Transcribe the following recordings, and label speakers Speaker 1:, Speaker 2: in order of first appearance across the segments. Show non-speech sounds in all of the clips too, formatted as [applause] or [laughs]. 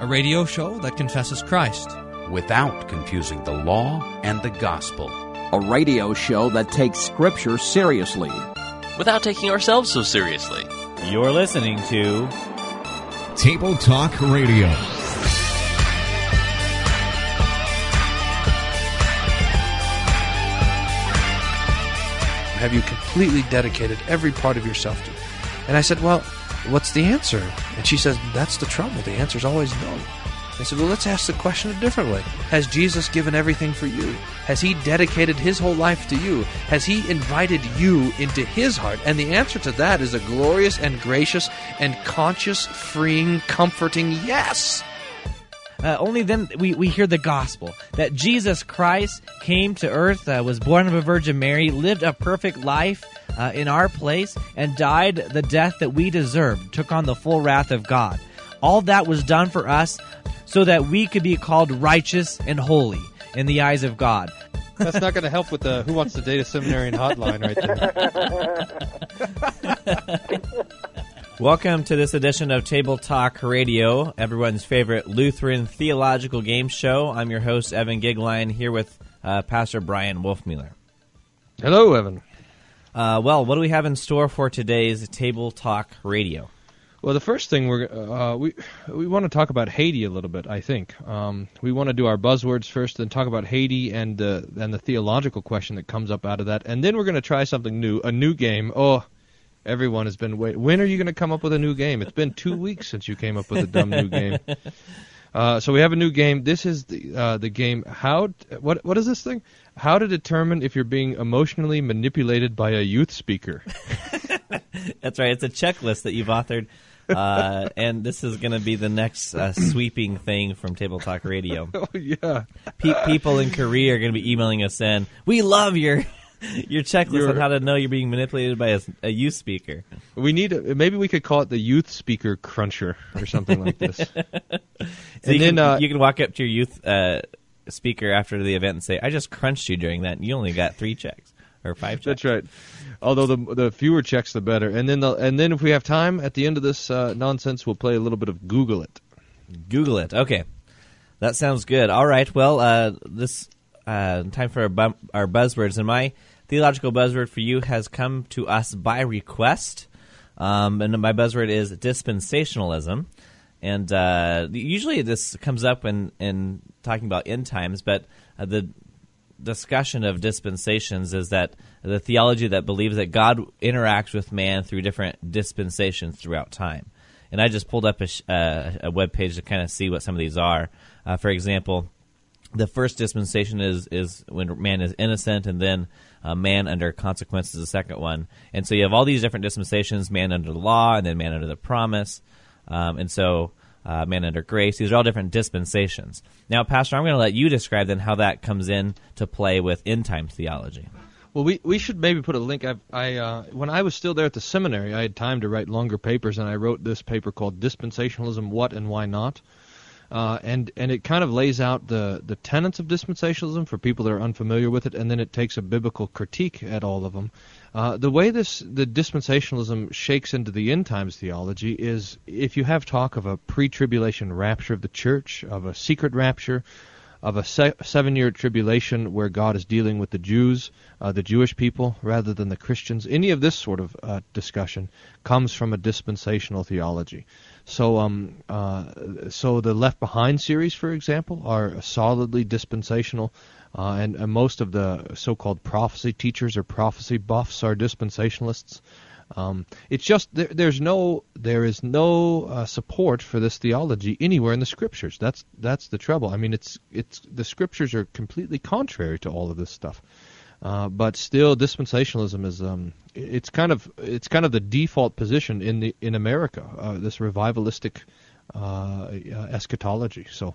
Speaker 1: a radio show that confesses Christ
Speaker 2: without confusing the law and the gospel,
Speaker 3: a radio show that takes Scripture seriously
Speaker 4: without taking ourselves so seriously.
Speaker 5: You're listening to
Speaker 6: Table Talk Radio.
Speaker 7: Have you completely dedicated every part of yourself to? And I said, Well, what's the answer? And she says, That's the trouble. The answer is always no. I said, Well, let's ask the question a different way. Has Jesus given everything for you? Has he dedicated his whole life to you? Has he invited you into his heart? And the answer to that is a glorious and gracious and conscious, freeing, comforting yes.
Speaker 5: Uh, only then we, we hear the gospel that Jesus Christ came to earth, uh, was born of a Virgin Mary, lived a perfect life uh, in our place, and died the death that we deserved, took on the full wrath of God. All that was done for us so that we could be called righteous and holy in the eyes of God.
Speaker 8: That's not going to help with the Who Wants to Date a Seminarian hotline
Speaker 5: right there. [laughs] Welcome to this edition of Table Talk Radio, everyone's favorite Lutheran theological game show. I'm your host, Evan Goeglein, here with uh, Pastor Bryan Wolfmueller.
Speaker 8: Hello, Evan.
Speaker 5: Uh, well, what do we have in store for today's Table Talk Radio?
Speaker 8: Well, the first thing we're uh, we we want to talk about Haiti a little bit. I think um, we want to do our buzzwords first, then talk about Haiti and the and the theological question that comes up out of that, and then we're going to try something new, a new game. Oh, everyone has been waiting. When are you going to come up with a new game? It's been two weeks since you came up with a dumb new game. [laughs] Uh, so we have a new game. This is the uh, the game. How what what is this thing? How to determine if you're being emotionally manipulated by a youth speaker. [laughs]
Speaker 5: That's right. It's a checklist that you've authored. Uh, and this is going to be the next uh, sweeping thing from Table Talk Radio. [laughs]
Speaker 8: Oh yeah,
Speaker 5: Pe- people in Korea are going to be emailing us in. We love your [laughs] your checklist You're, on how to know you're being manipulated by a, a youth speaker.
Speaker 8: We need a, maybe we could call it the youth speaker cruncher or something like this. [laughs] so
Speaker 5: and you then can, uh, you can walk up to your youth uh, speaker after the event and say, "I just crunched you during that. and You only got three checks." Or five checks.
Speaker 8: That's right. Although the the fewer checks, the better. And then the, and then if we have time at the end of this uh, nonsense, we'll play a little bit of Google it.
Speaker 5: Google it. Okay, that sounds good. All right. Well, uh, this uh, time for our, our buzzwords, and my theological buzzword for you has come to us by request. Um, and my buzzword is dispensationalism. And uh, usually this comes up in, in talking about end times, but uh, the discussion of dispensations is that the theology that believes that God interacts with man through different dispensations throughout time. And I just pulled up a, uh, a web page to kind of see what some of these are. Uh, for example, the first dispensation is is when man is innocent, and then uh, man under consequences, the second one. And so you have all these different dispensations: man under the law, and then man under the promise. Um, and so uh, man under grace. These are all different dispensations. Now, Pastor, I'm going to let you describe then how that comes in to play with end time theology.
Speaker 8: Well, we we should maybe put a link. I've, I uh, when I was still there at the seminary, I had time to write longer papers, and I wrote this paper called "Dispensationalism: What and Why Not." Uh, and and it kind of lays out the the tenets of dispensationalism for people that are unfamiliar with it, and then it takes a biblical critique at all of them. Uh, the way this the dispensationalism shakes into the end times theology is if you have talk of a pre-tribulation rapture of the church, of a secret rapture, of a se- seven-year tribulation where God is dealing with the Jews, uh, the Jewish people, rather than the Christians. Any of this sort of uh, discussion comes from a dispensational theology. So, um, uh, so the Left Behind series, for example, are solidly dispensational, uh, and, and, most of the so-called prophecy teachers or prophecy buffs are dispensationalists. Um, it's just there, there's no there is no uh, support for this theology anywhere in the scriptures. That's that's the trouble. I mean, it's it's the scriptures are completely contrary to all of this stuff. Uh, but still, dispensationalism is um, it's kind of it's kind of the default position in the in America. Uh, this revivalistic uh, eschatology. So,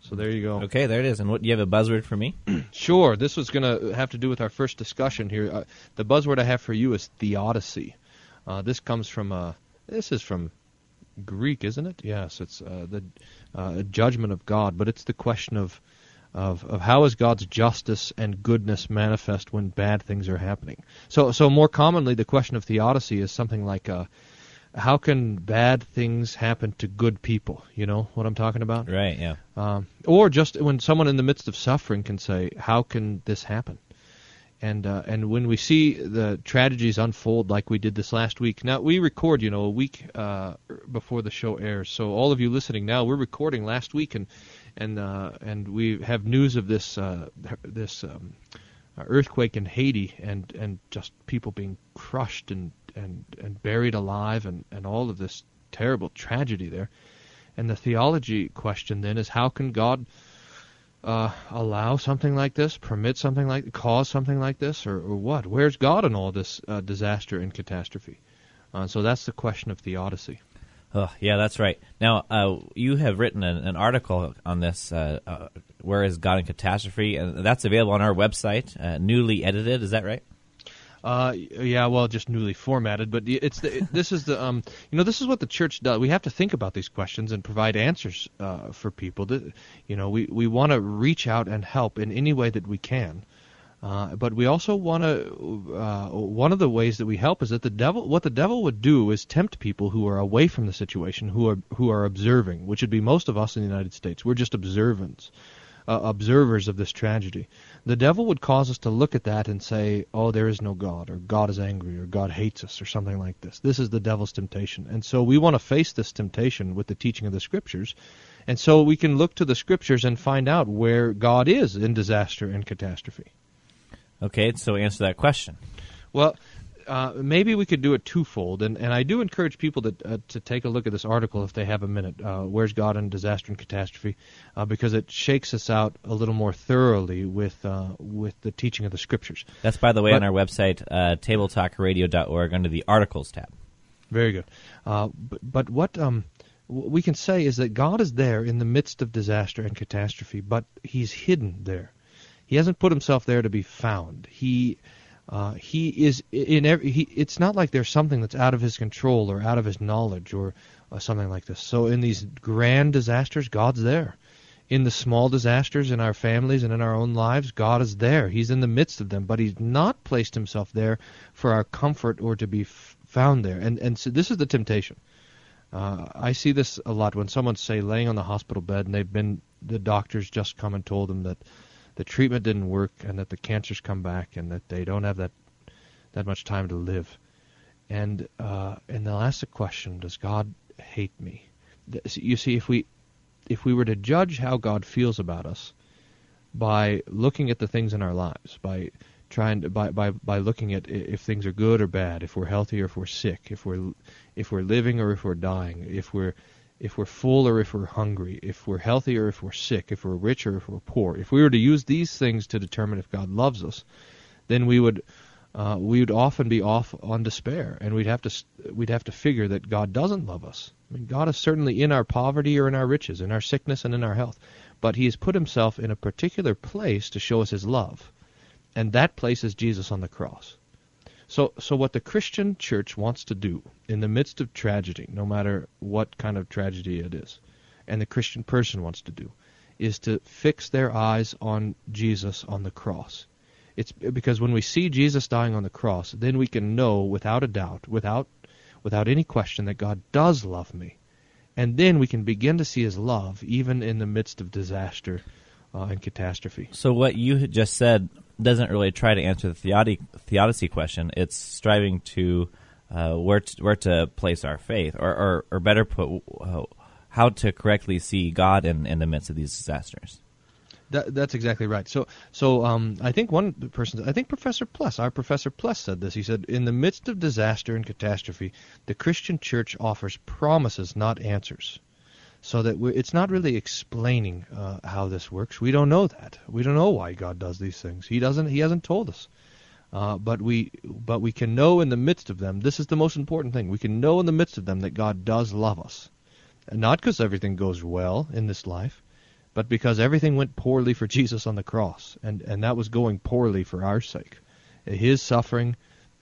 Speaker 8: so there you go.
Speaker 5: Okay, there it is. And what do you have a buzzword for me? [clears throat]
Speaker 8: sure. This was going to have to do with our first discussion here. Uh, the buzzword I have for you is theodicy. Uh, this comes from uh, this is from Greek, isn't it? Yes, it's the judgment of God, but it's the question of of, of how is God's justice and goodness manifest when bad things are happening. So, so more commonly, the question of theodicy is something like, uh, how can bad things happen to good people? You know what I'm talking about?
Speaker 5: Right. Yeah.
Speaker 8: Um, or just when someone in the midst of suffering can say, "How can this happen?" And uh, and when we see the tragedies unfold like we did this last week. Now we record, you know, a week uh, before the show airs. So all of you listening now, we're recording last week, and and uh, and we have news of this uh, this um, earthquake in Haiti, and and just people being crushed and and and buried alive, and and all of this terrible tragedy there. And the theology question then is how can God uh, allow something like this, permit something like, cause something like this, or, or what? Where's God in all this uh, disaster and catastrophe? Uh, so that's the question of theodicy.
Speaker 5: Oh, yeah, that's right. Now, uh, you have written an, an article on this, uh, uh, Where is God in Catastrophe? And that's available on our website, uh, newly edited. Is that right?
Speaker 8: Uh, yeah, well, just newly formatted, but it's the, it, this is the um, you know, this is what the church does. We have to think about these questions and provide answers uh, for people. That, you know, we we want to reach out and help in any way that we can. Uh, but we also want to. Uh, one of the ways that we help is that the devil, what the devil would do, is tempt people who are away from the situation, who are who are observing, which would be most of us in the United States. We're just observants, uh, observers of this tragedy. The devil would cause us to look at that and say, "Oh, there is no God," or "God is angry," or "God hates us," or something like this. This is the devil's temptation, and so we want to face this temptation with the teaching of the Scriptures, and so we can look to the Scriptures and find out where God is in disaster and catastrophe.
Speaker 5: Okay, so answer that question.
Speaker 8: Well, uh, maybe we could do it twofold, and, and I do encourage people to uh, to take a look at this article if they have a minute. Uh, Where's God in Disaster and Catastrophe? Uh, because it shakes us out a little more thoroughly with uh, with the teaching of the Scriptures.
Speaker 5: That's, by the way,
Speaker 8: But-
Speaker 5: on our website, uh, tabletalkradio.org, under the articles tab.
Speaker 8: Very good. Uh, but, but what um, we can say is that God is there in the midst of disaster and catastrophe, but He's hidden there. He hasn't put Himself there to be found. He uh, He is in every. He, it's not like there's something that's out of His control or out of His knowledge or uh, something like this. So in these grand disasters, God's there. In the small disasters in our families and in our own lives, God is there. He's in the midst of them, but He's not placed Himself there for our comfort or to be f- found there. And and so this is the temptation. Uh, I see this a lot when someone's say laying on the hospital bed and they've been the doctors just come and told them that the treatment didn't work and that the cancer's come back and that they don't have that that much time to live. And uh, and they'll ask the question, does God hate me? You see, if we if we were to judge how God feels about us by looking at the things in our lives, by trying to, by, by by looking at if things are good or bad, if we're healthy or if we're sick, if we're if we're living or if we're dying, if we're if we're full or if we're hungry, if we're healthy or if we're sick, if we're rich or if we're poor. If we were to use these things to determine if God loves us, then we would uh, we would often be off on despair, and we'd have to we'd have to figure that God doesn't love us. I mean, God is certainly in our poverty or in our riches, in our sickness and in our health, but He has put Himself in a particular place to show us His love, and that place is Jesus on the cross. So, so what the Christian church wants to do in the midst of tragedy, no matter what kind of tragedy it is, and the Christian person wants to do, is to fix their eyes on Jesus on the cross. It's because when we see Jesus dying on the cross, then we can know without a doubt, without without any question that God does love me. And then we can begin to see his love even in the midst of disaster uh, and catastrophe.
Speaker 5: So what you just said doesn't really try to answer the theodi- theodicy question. It's striving to uh, where to, where to place our faith, or or, or better put, uh, how to correctly see God in, in the midst of these disasters.
Speaker 8: That, that's exactly right. So, so um, I think one person, I think Professor Pless, our Professor Pless said this. He said, in the midst of disaster and catastrophe, the Christian church offers promises, not answers. So that it's not really explaining uh, how this works. We don't know that. We don't know why God does these things. He doesn't. He hasn't told us. Uh, but we, but we can know in the midst of them. This is the most important thing. We can know in the midst of them that God does love us, and not because everything goes well in this life, but because everything went poorly for Jesus on the cross, and, and that was going poorly for our sake. His suffering,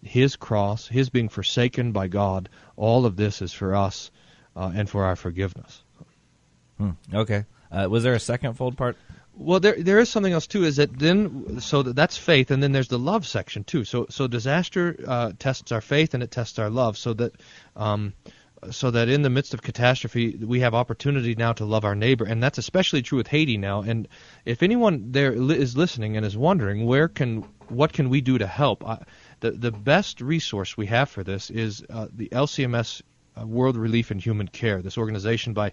Speaker 8: His cross, His being forsaken by God, all of this is for us uh, and for our forgiveness.
Speaker 5: Hmm. Okay. Uh, was there a second fold part?
Speaker 8: Well, there there is something else too. Is that then so that's faith, and then there's the love section too. So so disaster uh, tests our faith and it tests our love. So that um, so that in the midst of catastrophe, we have opportunity now to love our neighbor, and that's especially true with Haiti now. And if anyone there is listening and is wondering where can what can we do to help, I, the the best resource we have for this is uh, the LCMS uh, World Relief and Human Care. This organization by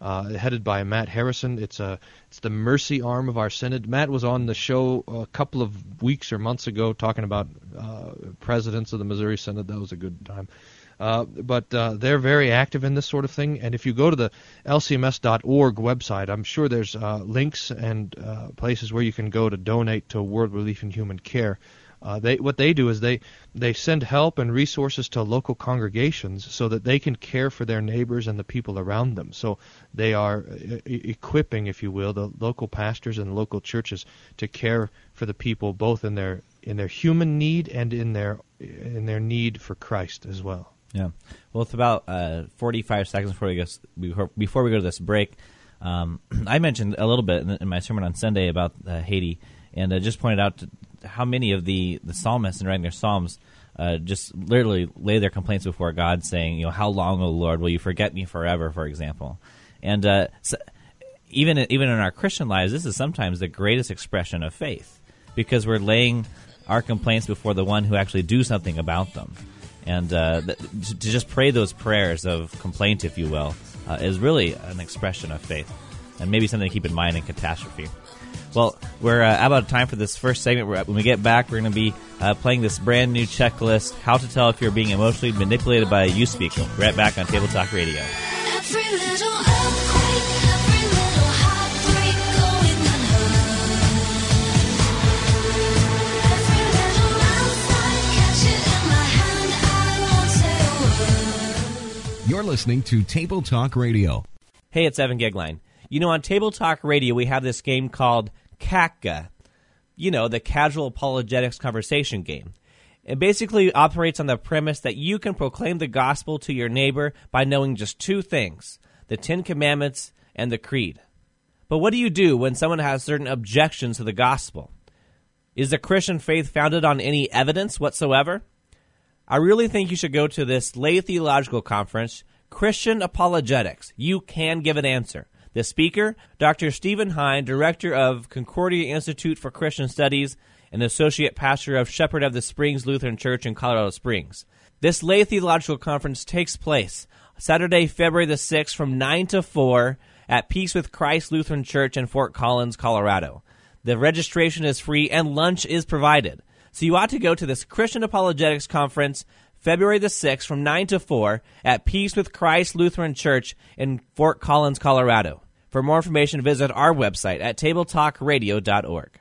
Speaker 8: uh, headed by Matt Harrison. It's a it's the mercy arm of our synod. Matt was on the show a couple of weeks or months ago talking about uh, presidents of the Missouri Synod. That was a good time. Uh, but uh, they're very active in this sort of thing. And if you go to the lcms.org website, I'm sure there's uh, links and uh, places where you can go to donate to World Relief and Human Care. Uh, they what they do is they they send help and resources to local congregations so that they can care for their neighbors and the people around them. So they are e- equipping, if you will, the local pastors and local churches to care for the people both in their in their human need and in their in their need for Christ as well.
Speaker 5: Yeah. Well, it's about uh, 45 seconds before we go before, before we go to this break. Um, [clears throat] I mentioned a little bit in, my sermon on Sunday about uh, Haiti, and uh, just pointed out how many of the the psalmists in writing their psalms uh, just literally lay their complaints before God, saying, "You know, how long, O Lord, will you forget me forever?" For example, and uh, so even even in our Christian lives, this is sometimes the greatest expression of faith because we're laying our complaints before the one who actually do something about them, and uh, th- to just pray those prayers of complaint, if you will, uh, is really an expression of faith, and maybe something to keep in mind in catastrophe. Well, we're uh, out of time for this first segment. When we get back, we're going to be uh, playing this brand new checklist how to tell if you're being emotionally manipulated by a youth speaker. We're right back on Table Talk Radio.
Speaker 6: You're listening to Table Talk Radio.
Speaker 5: Hey, it's Evan Goeglein. You know, on Table Talk Radio, we have this game called CACA. You know, the Casual Apologetics Conversation game. It basically operates on the premise that you can proclaim the gospel to your neighbor by knowing just two things the Ten Commandments and the Creed. But what do you do when someone has certain objections to the gospel? Is the Christian faith founded on any evidence whatsoever? I really think you should go to this lay theological conference, Christian Apologetics. You can give an answer. The speaker, Dr. Stephen Hein, director of Concordia Institute for Christian Studies and associate pastor of Shepherd of the Springs Lutheran Church in Colorado Springs. This lay theological conference takes place Saturday, February the 6th from 9 to 4 at Peace with Christ Lutheran Church in Fort Collins, Colorado. The registration is free and lunch is provided. So you ought to go to this Christian Apologetics Conference February the 6th from 9 to 4 at Peace with Christ Lutheran Church in Fort Collins, Colorado. For more information, visit our website at tabletalkradio.org.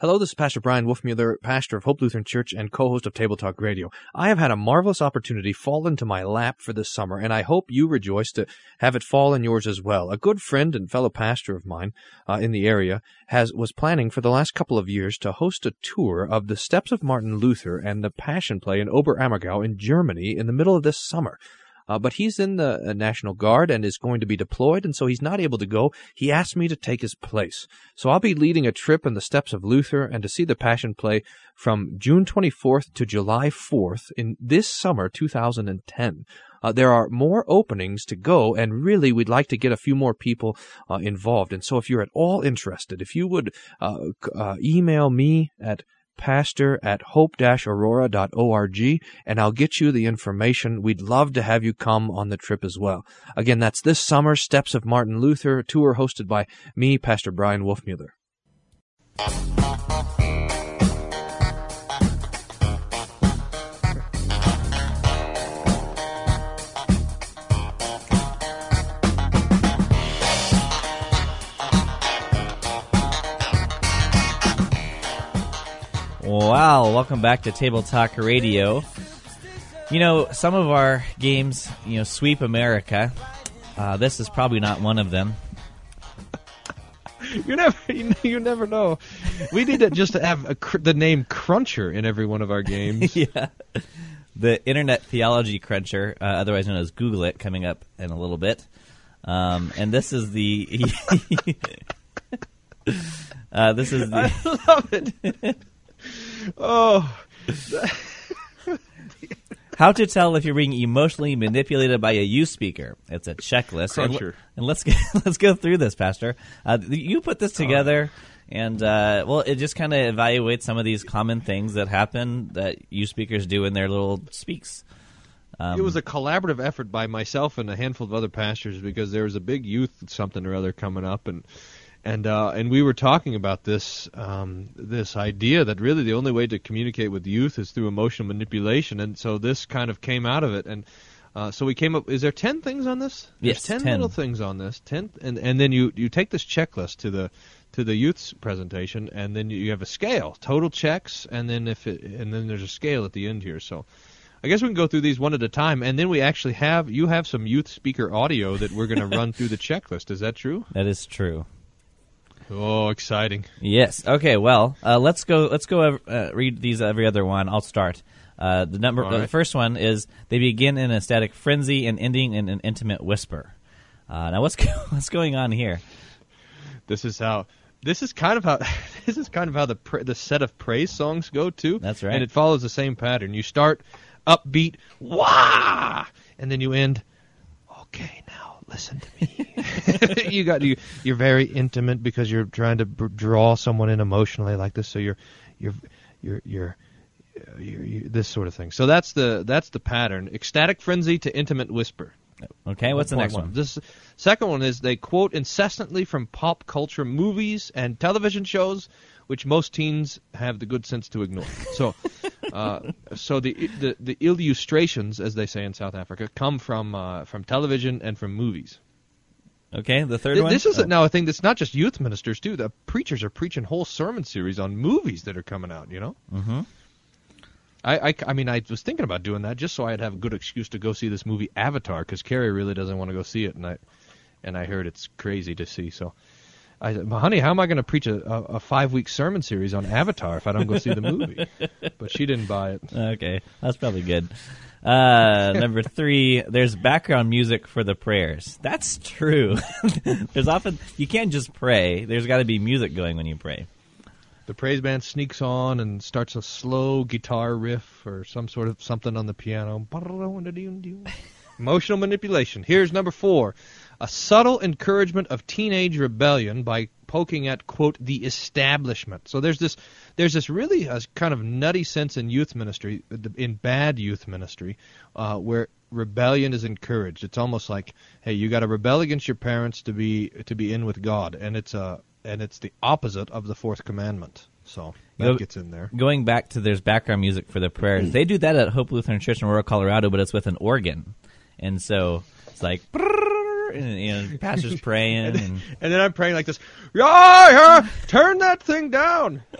Speaker 7: Hello, this is Pastor Bryan Wolfmueller, pastor of Hope Lutheran Church and co-host of Table Talk Radio. I have had a marvelous opportunity fall into my lap for this summer, and I hope you rejoice to have it fall in yours as well. A good friend and fellow pastor of mine uh, in the area has was planning for the last couple of years to host a tour of the steps of Martin Luther and the Passion Play in Oberammergau in Germany in the middle of this summer. Uh, but he's in the uh, National Guard and is going to be deployed, and so he's not able to go. He asked me to take his place. So I'll be leading a trip in the steps of Luther and to see the Passion Play from June 24th to July 4th in this summer, 2010. Uh, there are more openings to go, and really, we'd like to get a few more people uh, involved. And so, if you're at all interested, if you would uh, uh email me at pastor at hope-aurora.org and I'll get you the information. We'd love to have you come on the trip as well. Again, that's this summer, Steps of Martin Luther, tour hosted by me, Pastor Bryan Wolfmueller.
Speaker 5: Wow, welcome back to Table Talk Radio. You know, some of our games, you know, sweep America. Uh, this is probably not one of them. [laughs]
Speaker 8: you never, [laughs] you, never know. We need to just have a, the name Cruncher in every one of our games. [laughs]
Speaker 5: yeah, the Internet Theology Cruncher, uh, otherwise known as Google It, coming up in a little bit. Um, and this is the. uh, this is the.
Speaker 8: I love it. Oh. [laughs]
Speaker 5: how to tell if you're being emotionally manipulated by a youth speaker. It's a checklist. And,
Speaker 8: Cruncher. [laughs]
Speaker 5: and let's get, [laughs] let's go through this, Pastor. Uh, you put this together, and uh, well, it just kind of evaluates some of these common things that happen that youth speakers do in their little speaks. Um,
Speaker 8: it was a collaborative effort by myself and a handful of other pastors because there was a big youth something or other coming up and and uh, and we were talking about this um, this idea that really the only way to communicate with youth is through emotional manipulation and so this kind of came out of it and uh, so we came up is there 10 things on this
Speaker 5: Yes,
Speaker 8: There's 10,
Speaker 5: 10.
Speaker 8: little things on this 10 and and then you you take this checklist to the to the youth's presentation and then you have a scale total checks and then if it and then there's a scale at the end here so I guess we can go through these one at a time, and then we actually have you have some youth speaker audio that we're going [laughs] to run through the checklist. Is that true?
Speaker 5: that is true.
Speaker 8: Oh, exciting!
Speaker 5: Yes. Okay. Well, uh, let's go. Let's go. Uh, read these every other one. I'll start. Uh, the number.
Speaker 8: All
Speaker 5: The first one is they begin in a static frenzy and ending in an intimate whisper. Uh, now, what's [laughs] go- what's going on here?
Speaker 8: This is how. This is kind of how. [laughs] This is kind of how the pra- the set of praise songs go too.
Speaker 5: That's right.
Speaker 8: And it follows the same pattern. You start upbeat, wah, and then you end. Okay, now listen to me. [laughs] [laughs] you got you. You're very intimate because you're trying to br- draw someone in emotionally like this. So you're, you're, you're, you're. uh, You're, you this sort of thing. So that's the that's the pattern. Ecstatic frenzy to intimate whisper.
Speaker 5: Okay. What's the
Speaker 8: Point
Speaker 5: next one?
Speaker 8: This second one is they quote incessantly from pop culture movies and television shows, which most teens have the good sense to ignore. So, uh, [laughs] so the, the the illustrations, as they say in South Africa, come from uh, from television and from movies.
Speaker 5: Okay. The third
Speaker 8: Th-
Speaker 5: one.
Speaker 8: This is
Speaker 5: Oh.
Speaker 8: now a thing that's not just youth ministers too. The preachers are preaching whole sermon series on movies that are coming out. You know.
Speaker 5: Mm-hmm.
Speaker 8: I, I, I mean, I was thinking about doing that just so I'd have a good excuse to go see this movie Avatar because Carrie really doesn't want to go see it, and I, and I heard it's crazy to see. So, I said, honey, how am I going to preach a, a, a five week sermon series on Avatar if I don't go see the movie? [laughs] but she didn't buy it.
Speaker 5: Okay, that's probably good. Uh, number three, there's background music for the prayers. That's true. [laughs] there's often you can't just pray. There's got to be music going when you pray.
Speaker 8: The praise band sneaks on and starts a slow guitar riff or some sort of something on the piano. [laughs] Emotional manipulation. Here's number four. A subtle encouragement of teenage rebellion by poking at quote the establishment. So there's this there's this really uh, kind of nutty sense in youth ministry, in bad youth ministry, uh, where rebellion is encouraged. It's almost like, hey, you got to rebel against your parents to be to be in with God, and it's a and it's the opposite of the fourth commandment. So that
Speaker 5: Go-
Speaker 8: gets in there.
Speaker 5: Going back to there's background music for the prayers. They do that at Hope Lutheran Church in rural Colorado, but it's with an organ, and so it's like. And, you know, [laughs] pastor's praying, and,
Speaker 8: And then I'm praying like this, yeah, yeah, turn that thing down. [laughs]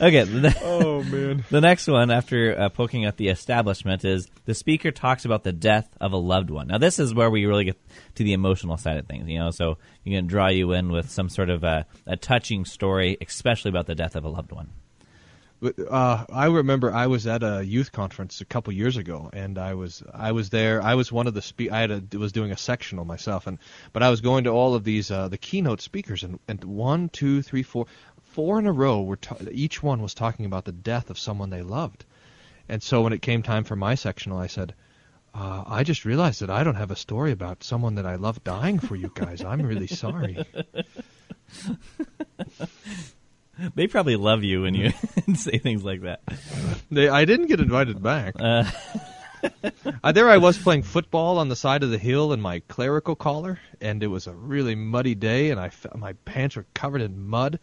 Speaker 5: okay. The, [laughs]
Speaker 8: Oh man.
Speaker 5: the next one, after uh, poking at the establishment, is the speaker talks about the death of a loved one. Now, this is where we really get to the emotional side of things. You know, so you can draw you in with some sort of a, a touching story, especially about the death of a loved one.
Speaker 8: Uh, I remember I was at a youth conference a couple years ago, and I was I was there. I was one of the spe- I had a, was doing a sectional myself, and but I was going to all of these uh, the keynote speakers, and, and one, two, three, four, four in a row were ta- each one was talking about the death of someone they loved, and so when it came time for my sectional, I said. Uh, I just realized that I don't have a story about someone that I love dying for you guys. I'm really sorry. [laughs] [laughs]
Speaker 5: They probably love you when you [laughs] say things like that.
Speaker 8: They, I didn't get invited back.
Speaker 5: Uh, [laughs]
Speaker 8: Uh, there I was playing football on the side of the hill in my clerical collar, and it was a really muddy day, and I fe- my pants were covered in mud.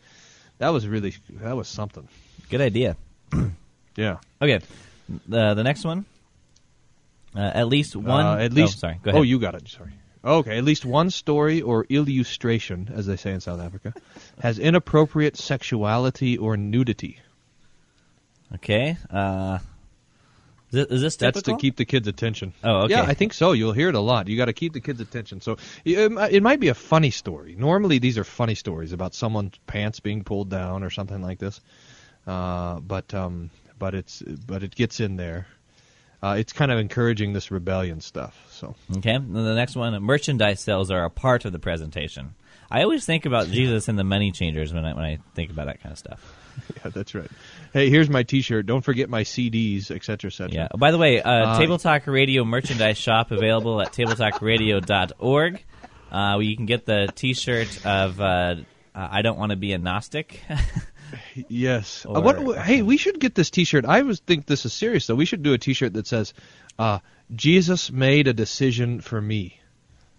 Speaker 8: That was really that was something.
Speaker 5: good idea. [clears throat]
Speaker 8: Yeah.
Speaker 5: Okay, the the next one. Uh, at least one.
Speaker 8: Uh, at least.
Speaker 5: Oh, sorry. Go ahead.
Speaker 8: Oh, you got it. Sorry. Okay. At least one story or illustration, as they say in South Africa, has inappropriate sexuality or nudity.
Speaker 5: Okay. Uh, is, this, is this
Speaker 8: That's to keep the kids' attention.
Speaker 5: Oh, okay.
Speaker 8: Yeah, I think so. You'll hear it a lot. You got to keep the kids' attention. So it, it might be a funny story. Normally, these are funny stories about someone's pants being pulled down or something like this. Uh, but um, but it's but it gets in there. Uh, it's kind of encouraging this rebellion stuff. So
Speaker 5: Okay. And the next one, merchandise sales are a part of the presentation. I always think about Jesus and the money changers when I when I think about that kind of stuff. [laughs]
Speaker 8: yeah, that's right. Hey, here's my T-shirt. Don't forget my CDs, etc., etc.
Speaker 5: Yeah. By the way, uh,
Speaker 8: Uh,
Speaker 5: Table Talk Radio merchandise shop available at tabletalkradio.org. Uh, where you can get the T-shirt of uh, uh, "I don't want to be a Gnostic." [laughs]
Speaker 8: Yes.
Speaker 5: Or-
Speaker 8: what, hey, we should get this T-shirt. I was think this is serious though. We should do a T-shirt that says, uh, "Jesus made a decision for me."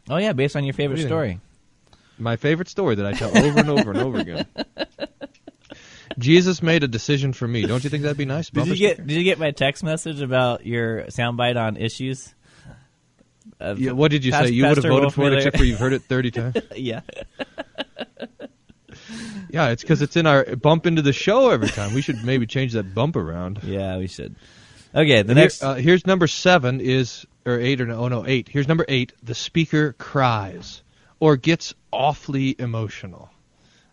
Speaker 5: oh yeah, based on your favorite story.
Speaker 8: My favorite story that I tell over and over and over again. [laughs] Jesus made a decision for me. Don't you think that'd be nice?
Speaker 5: Did you get
Speaker 8: sticker?
Speaker 5: Did you get my text message about your soundbite on issues? Uh,
Speaker 8: Yeah, what did you
Speaker 5: Pas-
Speaker 8: say? You would have voted for it,
Speaker 5: Wolfmueller.
Speaker 8: except for you've heard it thirty [laughs] times.
Speaker 5: yeah.
Speaker 8: Yeah, it's because it's in our bump into the show every time. We should maybe change that bump around. [laughs]
Speaker 5: Yeah, we should. Okay, the
Speaker 8: Here-
Speaker 5: next.
Speaker 8: uh, here's number seven is or eight or no, oh no eight. Here's number eight. The speaker cries or gets awfully emotional.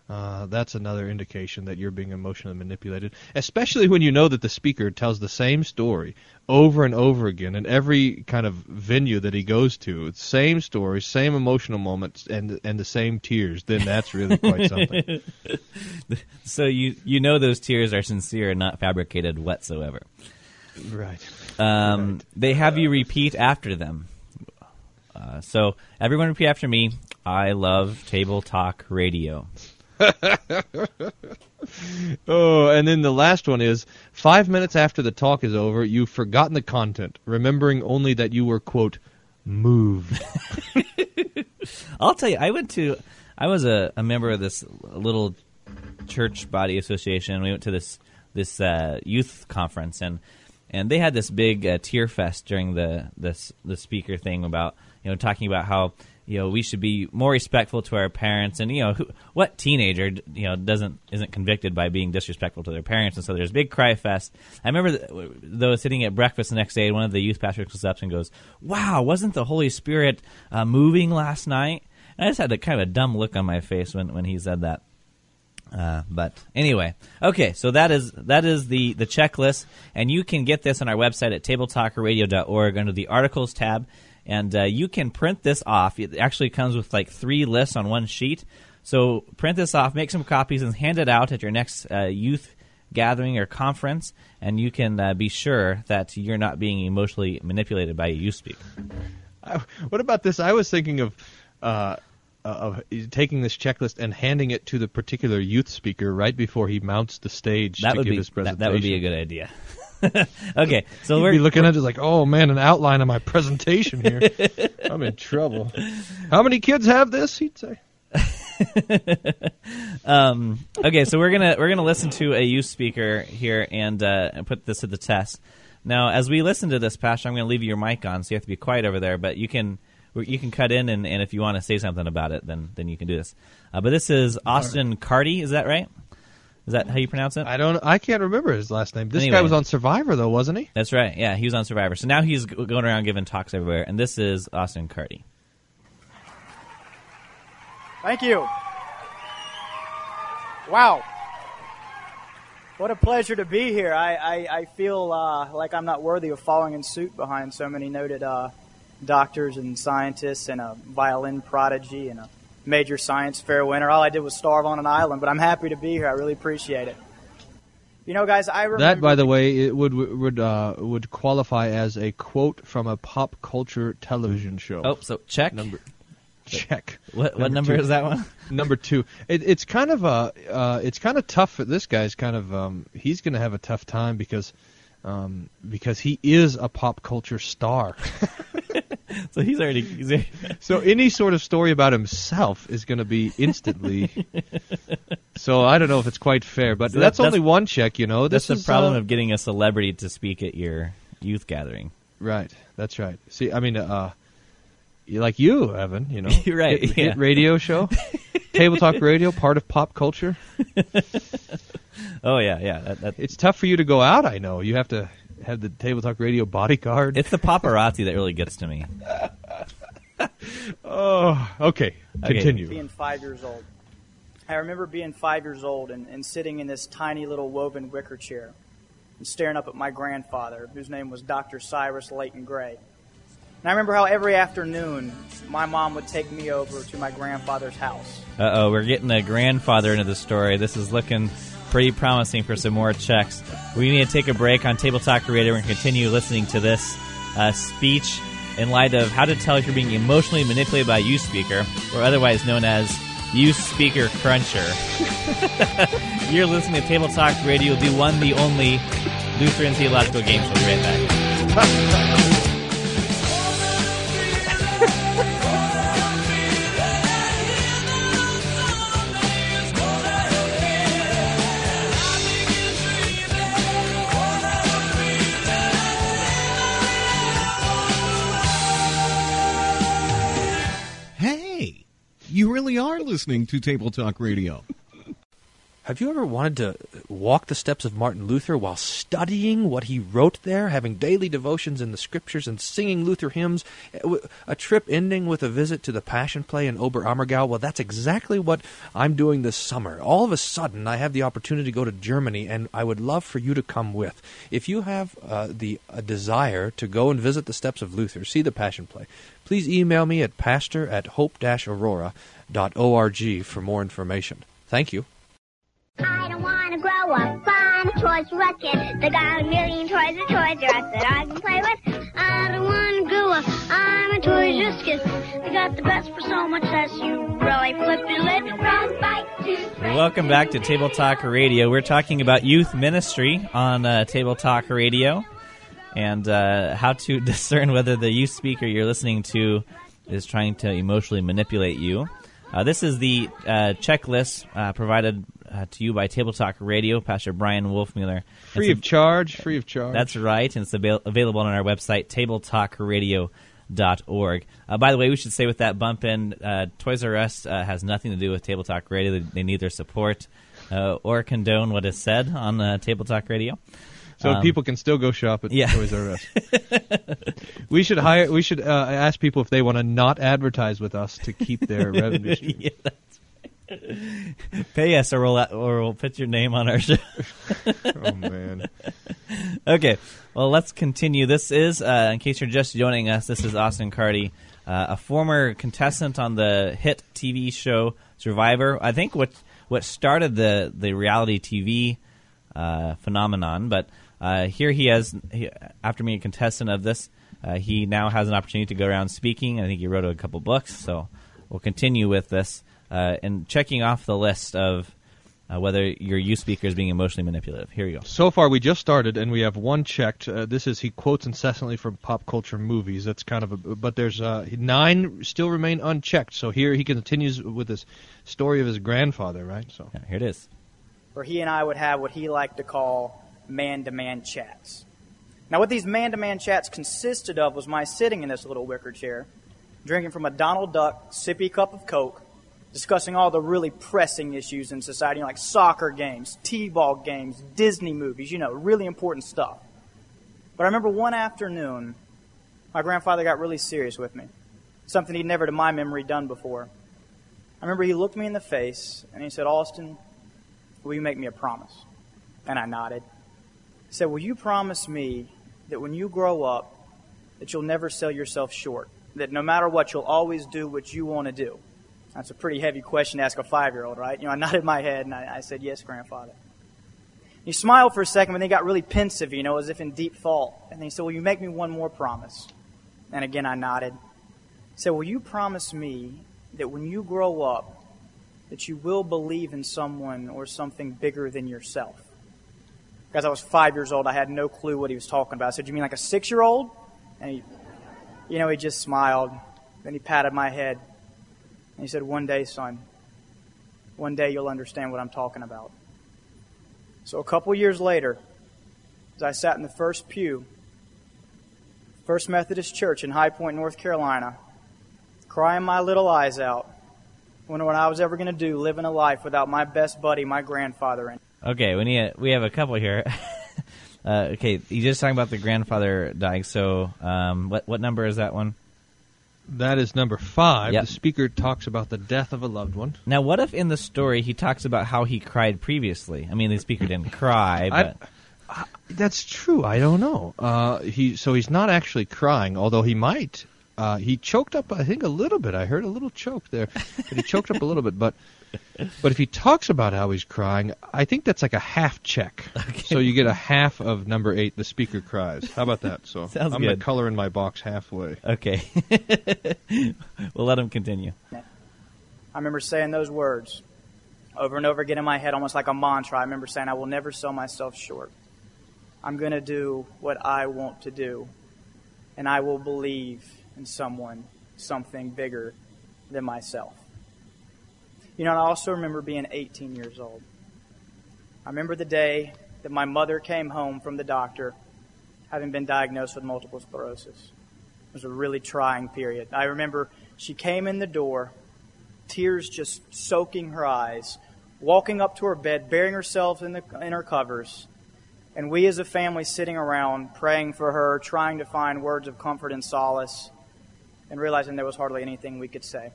Speaker 8: Uh, that's another indication that you're being emotionally manipulated, especially when you know that the speaker tells the same story over and over again in every kind of venue that he goes to. Same story, same emotional moments, and and the same tears. Then that's really quite something. [laughs]
Speaker 5: so you you know those tears are sincere and not fabricated whatsoever.
Speaker 8: right.
Speaker 5: Um, They have you repeat after them. Uh, so everyone repeat after me. I love table talk radio. [laughs]
Speaker 8: Oh, and then the last one is five minutes after the talk is over, you've forgotten the content, remembering only that you were quote moved. [laughs]
Speaker 5: I'll tell you, I went to, I was a, a member of this little church body association. We went to this this uh, youth conference, and and they had this big uh, tear fest during the this the speaker thing about you know talking about how you know we should be more respectful to our parents, and you know who, what teenager you know doesn't isn't convicted by being disrespectful to their parents, and so there's big cry fest. I remember th- though sitting at breakfast the next day, one of the youth pastors comes up and goes, "Wow, wasn't the Holy Spirit uh, moving last night?" And I just had a kind of a dumb look on my face when, when he said that. Uh, but anyway, okay, so that is that is the the checklist, and you can get this on our website at tabletalkradio.org under the articles tab, and uh, you can print this off. It actually comes with like three lists on one sheet. So print this off, make some copies, and hand it out at your next uh, youth gathering or conference, and you can uh, be sure that you're not being emotionally manipulated by a youth speaker.
Speaker 8: I- what about this? I was thinking of uh, of taking this checklist and handing it to the particular youth speaker right before he mounts the stage
Speaker 5: That
Speaker 8: to give
Speaker 5: be
Speaker 8: his
Speaker 5: that,
Speaker 8: presentation.
Speaker 5: that would be a good idea. [laughs] okay, so
Speaker 8: He'd
Speaker 5: we're
Speaker 8: be looking at it like, oh man, an outline of my presentation here. [laughs] I'm in trouble. How many kids have this? He'd say. [laughs]
Speaker 5: um, okay, so we're gonna we're gonna listen to a youth speaker here and uh, and put this to the test. Now, as we listen to this, Pastor, I'm going to leave your mic on, so you have to be quiet over there. But you can you can cut in, and, and if you want to say something about it, then then you can do this. Uh, but this is Austin Carty, is that right? Is that how you pronounce it?
Speaker 8: I don't. I can't remember his last name. This
Speaker 5: Anyway.
Speaker 8: guy was on Survivor though, wasn't he?
Speaker 5: That's right. Yeah, he was on Survivor. So now he's going around giving talks everywhere, and this is Austin Carty.
Speaker 9: Thank you. Wow. What a pleasure to be here. I, I, I feel uh, like I'm not worthy of following in suit behind so many noted uh, doctors and scientists and a violin prodigy and a major science fair winner. All I did was starve on an island, but I'm happy to be here. I really appreciate it. You know, guys, I remember.
Speaker 8: That, by the way, it would would uh, would qualify as a quote from a pop culture television show.
Speaker 5: Oh, so check.
Speaker 8: Number [laughs] check.
Speaker 5: What what number
Speaker 8: two.
Speaker 5: is that one? [laughs]
Speaker 8: Number two. It, it's kind of uh, uh, it's kind of tough for this guy's kind of um, he's going to have a tough time because um, because he is a pop culture star. [laughs] [laughs]
Speaker 5: So he's already. He's already [laughs]
Speaker 8: so any sort of story about himself is going to be instantly. [laughs] so I don't know if it's quite fair, but
Speaker 5: So
Speaker 8: that's,
Speaker 5: that's-
Speaker 8: only one check. You know,
Speaker 5: that's
Speaker 8: this
Speaker 5: the problem
Speaker 8: uh,
Speaker 5: of getting a celebrity to speak at your youth gathering.
Speaker 8: Right. That's right. See, I mean, uh, you- like you, Evan. You know,
Speaker 5: You're right,
Speaker 8: Hit,
Speaker 5: yeah.
Speaker 8: hit radio show, table talk radio, part of pop culture.
Speaker 5: Oh yeah, yeah. That, that,
Speaker 8: It's tough for you to go out. I know you have to have the table talk radio bodyguard.
Speaker 5: it's the paparazzi that really gets to me. [laughs]
Speaker 8: oh, okay.
Speaker 5: Okay.
Speaker 8: Continue.
Speaker 9: being five years old. I remember being five years old and, and sitting in this tiny little woven wicker chair. and staring up at my grandfather, whose name was Dr. Cyrus Layton Gray. And I remember how every afternoon my mom would take me over to my grandfather's house.
Speaker 5: Uh oh, we're getting a grandfather into the story. This is looking pretty promising for some more checks. We need to take a break on Table Talk going to continue listening to this uh, speech in light of how to tell if you're being emotionally manipulated by a youth speaker, or otherwise known as youth speaker cruncher. [laughs] you're listening to Table Talk Radio, the one, the only Lutheran theological game show. We'll be right back. [laughs]
Speaker 6: you really are listening to Table Talk Radio.
Speaker 7: Have you ever wanted to walk the steps of Martin Luther while studying what he wrote there, having daily devotions in the scriptures and singing Luther hymns? A trip ending with a visit to the Passion Play in Oberammergau? Well, that's exactly what I'm doing this summer. All of a sudden, I have the opportunity to go to Germany, and I would love for you to come with. If you have uh, the desire to go and visit the steps of Luther, see the Passion Play, please email me at pastor at hope-aurora.org for more information. Thank you.
Speaker 10: I don't want to grow up. A Toys R Us. They got a million toys at Toys R that I can play with. I don't want to grow up. I'm a Us kid. They got the best for so much less. You really flip your lid from bite to
Speaker 5: Welcome back to Table Talk Radio. We're talking about youth ministry on uh, Table Talk Radio and uh, how to [laughs] discern whether the youth speaker you're listening to is trying to emotionally manipulate you. Uh, this is the uh, checklist provided uh, to you by Table Talk Radio, Pastor Bryan Wolfmueller.
Speaker 8: Free
Speaker 5: It's
Speaker 8: of charge. Free of charge.
Speaker 5: that's right, and it's avail- available on our website, tabletalkradio.org. Uh, by the way, we should say with that bump in, uh, Toys R Us uh, has nothing to do with Table Talk Radio. They, they neither support uh, or condone what is said on uh, Table Talk Radio.
Speaker 8: so
Speaker 5: um,
Speaker 8: people can still go shop at
Speaker 5: yeah.
Speaker 8: Toys R Us. [laughs] we should hire. We should uh, ask people if they want to not advertise with us to keep their [laughs] revenue.
Speaker 5: yeah, that's. [laughs] Pay us, or we'll or we'll put your name on our [laughs] show.
Speaker 8: oh man. [laughs]
Speaker 5: okay, well, let's continue. This is, uh, in case you're just joining us, this is Austin Carty, uh, a former contestant on the hit TV show Survivor. I think what what started the the reality TV uh, phenomenon, but uh, here he has, he, after being a contestant of this, uh, he now has an opportunity to go around speaking. I think he wrote a couple books, so we'll continue with this uh, and checking off the list of. Uh, whether your youth speaker is being emotionally manipulative. Here you go.
Speaker 8: So far, we just started, and we have one checked. Uh, this is he quotes incessantly from pop culture movies. That's kind of a, but there's uh, nine still remain unchecked. So here he continues with this story of his grandfather, right? So
Speaker 5: Yeah, here it is.
Speaker 9: where he and I would have what he liked to call man to man chats. Now, what these man to man chats consisted of was my sitting in this little wicker chair, drinking from a Donald Duck sippy cup of Coke, discussing all the really pressing issues in society, like soccer games, T ball games, Disney movies, you know, really important stuff. But I remember one afternoon, my grandfather got really serious with me, something he'd never, to my memory, done before. I remember he looked me in the face and he said, Austin, will you make me a promise? And I nodded. He said, Will you promise me that when you grow up, that you'll never sell yourself short? That no matter what, you'll always do what you want to do? That's a pretty heavy question to ask a five year old, right? You know, I nodded my head and I, I said, Yes, grandfather. He smiled for a second, but then he got really pensive, you know, as if in deep thought. And then he said, Will you make me one more promise? And again, I nodded. He said, Will you promise me that when you grow up, that you will believe in someone or something bigger than yourself? Because I was five years old, I had no clue what he was talking about. I said, You mean like a six year old? And he, you know, he just smiled. Then he patted my head. And he said, One day, son, one day you'll understand what I'm talking about. So a couple years later, as I sat in the first pew, First Methodist Church in High Point, North Carolina, crying my little eyes out, wondering what I was ever going to do living a life without my best buddy, my grandfather.
Speaker 5: Okay, we need a, we have a couple here. [laughs] uh, okay, you just talking about the grandfather dying. So, um, what what number is that one?
Speaker 8: That is number five.
Speaker 5: Yep.
Speaker 8: The speaker talks about the death of a loved one.
Speaker 5: Now, what if in the story he talks about how he cried previously? I mean, the speaker didn't cry,
Speaker 8: I-
Speaker 5: but
Speaker 8: That's true. I don't know. Uh, he so he's not actually crying, although he might. Uh, he choked up, I think, a little bit. I heard a little choke there, but he choked up a little bit. But [laughs] but if he talks about how he's crying, I think that's like a half check. So you get a half of number eight. The speaker cries. How about that? So [laughs]
Speaker 5: Sounds
Speaker 8: I'm
Speaker 5: good.
Speaker 8: gonna color in my box halfway.
Speaker 5: Okay. [laughs] we'll let him continue.
Speaker 9: I remember saying those words over and over again in my head, almost like a mantra. I remember saying, I will never sell myself short. I'm going to do what I want to do, and I will believe in someone, something bigger than myself. You know, I also remember being 18 years old. I remember the day that my mother came home from the doctor having been diagnosed with multiple sclerosis. It was a really trying period. I remember she came in the door, tears just soaking her eyes, walking up to her bed, burying herself in, the, in her covers, and we as a family sitting around praying for her, trying to find words of comfort and solace, and realizing there was hardly anything we could say.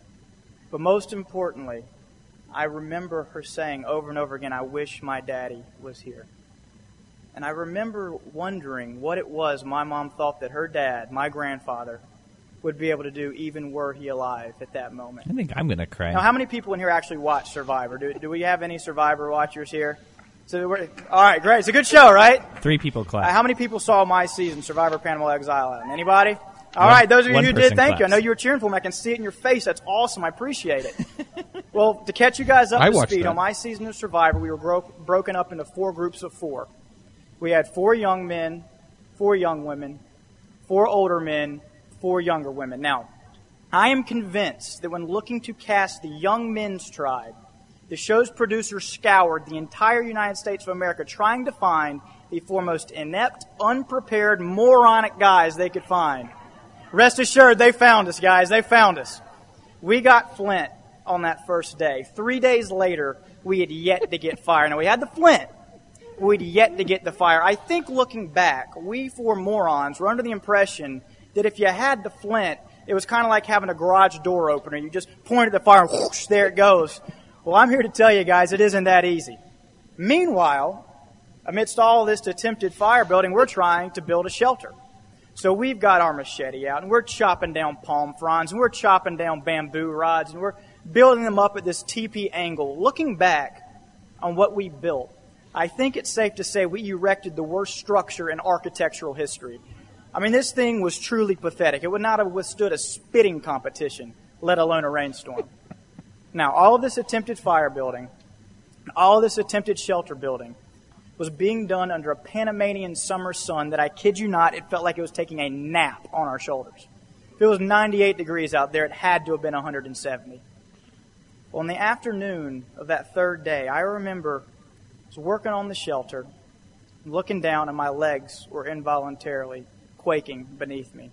Speaker 9: But most importantly, I remember her saying over and over again, I wish my daddy was here. And I remember wondering what it was my mom thought that her dad, my grandfather, would be able to do even were he alive at that moment.
Speaker 5: I think I'm going to cry.
Speaker 9: Now, how many people in here actually watch Survivor? Do, do we have any Survivor watchers here? So we're, all right, great. It's a good show, right?
Speaker 5: Three people
Speaker 9: Uh, how many people saw my season, Survivor Panama Exile Island? Anybody? All
Speaker 5: One-
Speaker 9: right, those of you who did, thank you. I know you were cheering for me. I can see it in your face. That's awesome. I appreciate it. [laughs] well, to catch you guys up
Speaker 8: I
Speaker 9: to speed,
Speaker 8: that.
Speaker 9: on my season of Survivor, we were gro- broken up into four groups of four. We had four young men, four young women, four older men, four younger women. Now, I am convinced that when looking to cast the young men's tribe, the show's producers scoured the entire United States of America trying to find the four most inept, unprepared, moronic guys they could find. Rest assured, they found us, guys. They found us. We got Flint on that first day. Three days later, we had yet to get fire. Now, we had the Flint. We'd yet to get the fire. I think looking back, we four morons were under the impression that if you had the Flint, it was kind of like having a garage door opener. You just point at the fire and whoosh, there it goes. Well, I'm here to tell you guys it isn't that easy. Meanwhile, amidst all this attempted fire building, we're trying to build a shelter. So we've got our machete out and we're chopping down palm fronds and we're chopping down bamboo rods and we're building them up at this teepee angle. Looking back on what we built, I think it's safe to say we erected the worst structure in architectural history. I mean, this thing was truly pathetic. It would not have withstood a spitting competition, let alone a rainstorm. Now, all of this attempted fire building, all of this attempted shelter building, was being done under a Panamanian summer sun that I kid you not, it felt like it was taking a nap on our shoulders. If it was 98 degrees out there, it had to have been 170. Well, in the afternoon of that third day, I remember I was working on the shelter, looking down, and my legs were involuntarily quaking beneath me.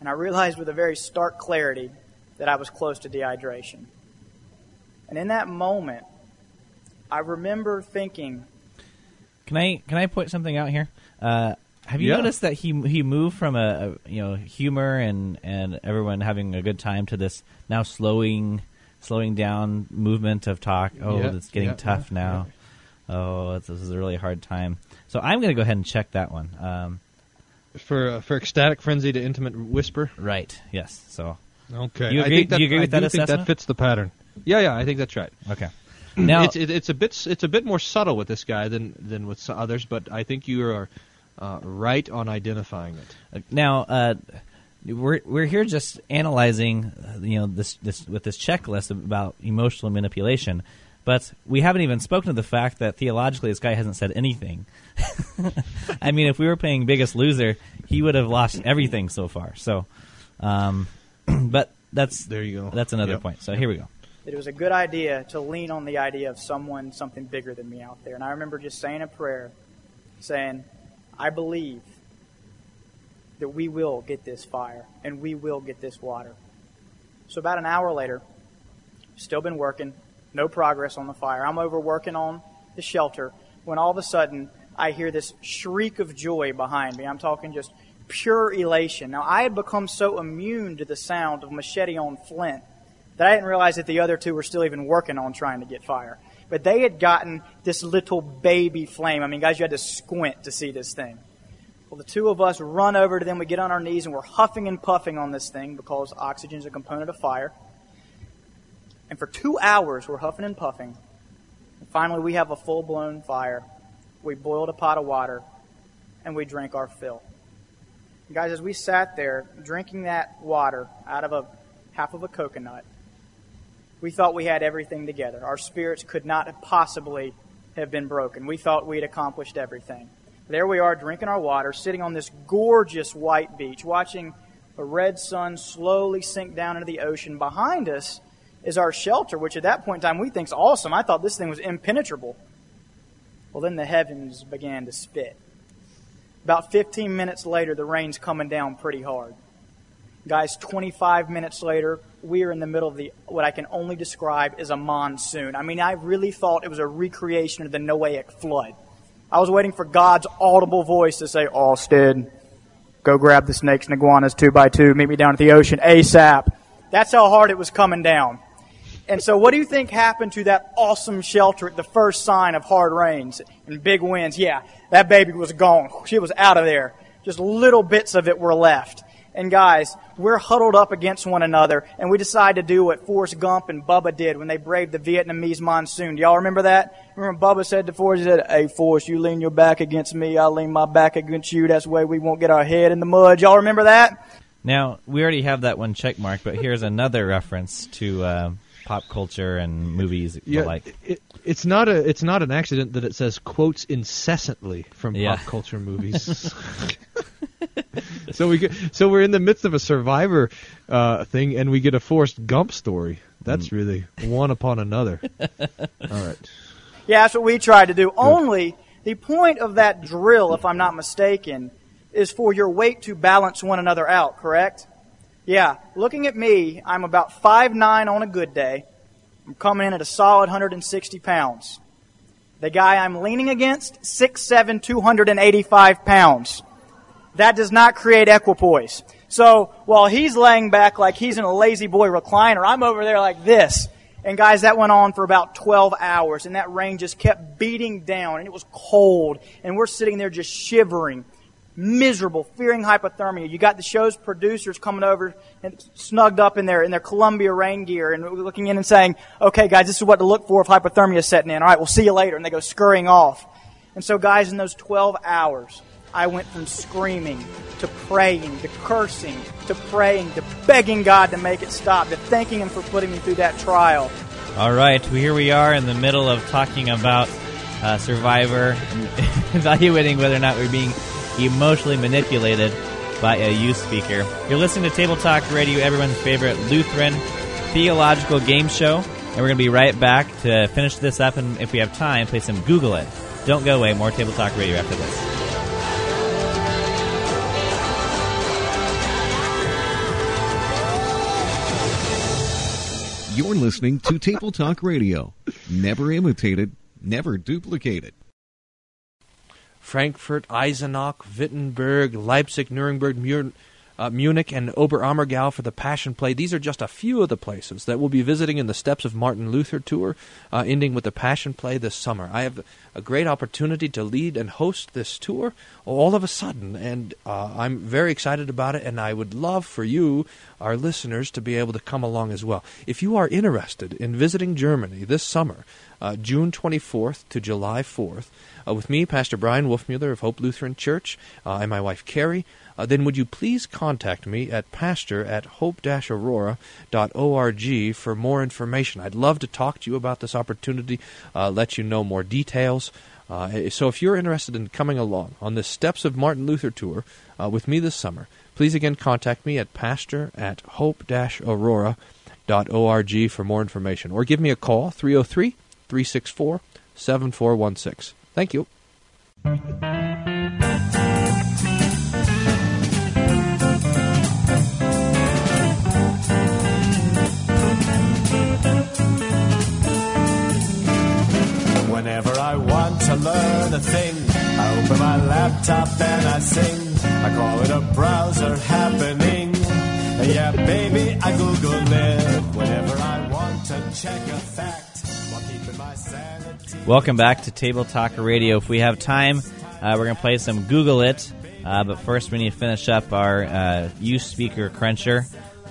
Speaker 9: And I realized with a very stark clarity that I was close to dehydration. And in that moment, I remember thinking,
Speaker 5: Can I can I point something out here? Uh, have you
Speaker 8: Yeah.
Speaker 5: noticed that he he moved from a, a you know humor and and everyone having a good time to this now slowing slowing down movement of talk. Oh,
Speaker 8: Yeah,
Speaker 5: it's getting
Speaker 8: yeah,
Speaker 5: tough now. Oh, it's, this is a really hard time. So I'm going to go ahead and check that one. Um,
Speaker 8: For uh, for ecstatic frenzy to intimate whisper.
Speaker 5: right. Yes. So
Speaker 8: Okay.
Speaker 5: You
Speaker 8: I think that,
Speaker 5: do you agree with
Speaker 8: I
Speaker 5: that
Speaker 8: do think
Speaker 5: assessment?
Speaker 8: that fits the pattern. Yeah, yeah, I think that's right.
Speaker 5: okay. Now
Speaker 8: it's it, it's a bit it's a bit more subtle with this guy than than with some others, but I think you are uh, right on identifying it.
Speaker 5: Now, uh, we're we're here just analyzing, uh, you know, this this with this checklist about emotional manipulation, but we haven't even spoken to the fact that theologically this guy hasn't said anything. [laughs] I mean, if we were playing Biggest Loser, he would have lost everything so far. So, um, [clears throat] but that's
Speaker 8: There you go.
Speaker 5: That's another
Speaker 8: Yep.
Speaker 5: point. So here we go.
Speaker 9: That it was a good idea to lean on the idea of someone, something bigger than me out there. And I remember just saying a prayer, saying, I believe that we will get this fire and we will get this water. So about an hour later, still been working, no progress on the fire. I'm over working on the shelter when all of a sudden I hear this shriek of joy behind me. I'm talking just pure elation. Now I had become so immune to the sound of machete on flint that I didn't realize that the other two were still even working on trying to get fire. But they had gotten this little baby flame. I mean, guys, you had to squint to see this thing. Well, the two of us run over to them. We get on our knees and we're huffing and puffing on this thing because oxygen is a component of fire. And for two hours, we're huffing and puffing. And finally, we have a full blown fire. We boiled a pot of water and we drank our fill. And guys, as we sat there drinking that water out of a half of a coconut, we thought we had everything together. Our spirits could not possibly have been broken. We thought we'd accomplished everything. There we are drinking our water, sitting on this gorgeous white beach, watching the red sun slowly sink down into the ocean. Behind us is our shelter, which at that point in time we think is awesome. I thought this thing was impenetrable. Well, then the heavens began to spit. About 15 minutes later, the rain's coming down pretty hard. Guys, 25 minutes later, we are in the middle of the what I can only describe as a monsoon. I mean, I really thought it was a recreation of the Noahic flood. I was waiting for God's audible voice to say, Austin, go grab the snakes and iguanas two by two, meet me down at the ocean ASAP. That's how hard it was coming down. And so, what do you think happened to that awesome shelter at the first sign of hard rains and big winds? Yeah, that baby was gone. She was out of there. Just little bits of it were left. And guys, we're huddled up against one another, and we decide to do what Forrest Gump and Bubba did when they braved the Vietnamese monsoon. Do y'all remember that? Remember Bubba said to Forrest, he said, Hey, Forrest, you lean your back against me, I'll lean my back against you. That's the way we won't get our head in the mud. Y'all remember that?
Speaker 5: Now, we already have that one check mark, but here's another reference to uh, pop culture and movies
Speaker 11: Yeah,
Speaker 5: like.
Speaker 11: it, it's not a it's not an accident that it says quotes incessantly from
Speaker 5: Yeah.
Speaker 11: pop culture movies. [laughs] so we get, so we're in the midst of a Survivor uh, thing, and we get a Forrest Gump story. That's really one upon another. [laughs] All right.
Speaker 9: Yeah, that's what we tried to do. Only the point of that drill, if I'm not mistaken, is for your weight to balance one another out, correct? Yeah. Looking at me, I'm about 5'9 on a good day. I'm coming in at a solid 160 pounds. The guy I'm leaning against, 6'7, 285 pounds. That does not create equipoise. So while he's laying back like he's in a La-Z-Boy recliner, I'm over there like this. And guys, that went on for about 12 hours, and that rain just kept beating down, and it was cold, and we're sitting there just shivering, miserable, fearing hypothermia. You got the show's producers coming over and snugged up in their in their Columbia rain gear, and looking in and saying, "Okay, guys, this is what to look for if hypothermia is setting in. All right, we'll see you later." And they go scurrying off. And so, guys, in those 12 hours, I went from screaming to praying to cursing to praying to begging God to make it stop to thanking Him for putting me through that trial.
Speaker 5: All right, well, here we are in the middle of talking about uh, Survivor, [laughs] evaluating whether or not we're being emotionally manipulated by a youth speaker. You're listening to Table Talk Radio, everyone's favorite Lutheran theological game show, and we're going to be right back to finish this up, and if we have time, play some Google It. Don't go away. More Table Talk Radio after this.
Speaker 6: You're listening to Table Talk Radio. Never imitated, never duplicated.
Speaker 8: Frankfurt, Eisenach, Wittenberg, Leipzig, Nuremberg, Mu- uh, Munich, and Oberammergau for the Passion Play. These are just a few of the places that we'll be visiting in the Steps of Martin Luther tour, uh, ending with the Passion Play this summer. I have a great opportunity to lead and host this tour all of a sudden, and uh, I'm very excited about it, and I would love for you, our listeners, to be able to come along as well. If you are interested in visiting Germany this summer, uh, June 24th to July 4th, uh, with me, Pastor Bryan Wolfmueller of Hope Lutheran Church, uh, and my wife Carrie, uh, then would you please contact me at pastor at hope-aurora.org for more information. I'd love to talk to you about this opportunity, uh, let you know more details. Uh, so if you're interested in coming along on the Steps of Martin Luther tour uh, with me this summer, please again contact me at pastor at hope-aurora.org for more information. Or give me a call, 303 364 7416. Thank you.
Speaker 12: A thing, I open my laptop and I sing. I call it a browser happening. Yeah, baby, I Google it. Whenever I want to check a fact.
Speaker 5: Welcome back to Table Talk Radio. If we have time, uh, we're going to play some Google It. Uh, but first, we need to finish up our uh, youth speaker cruncher.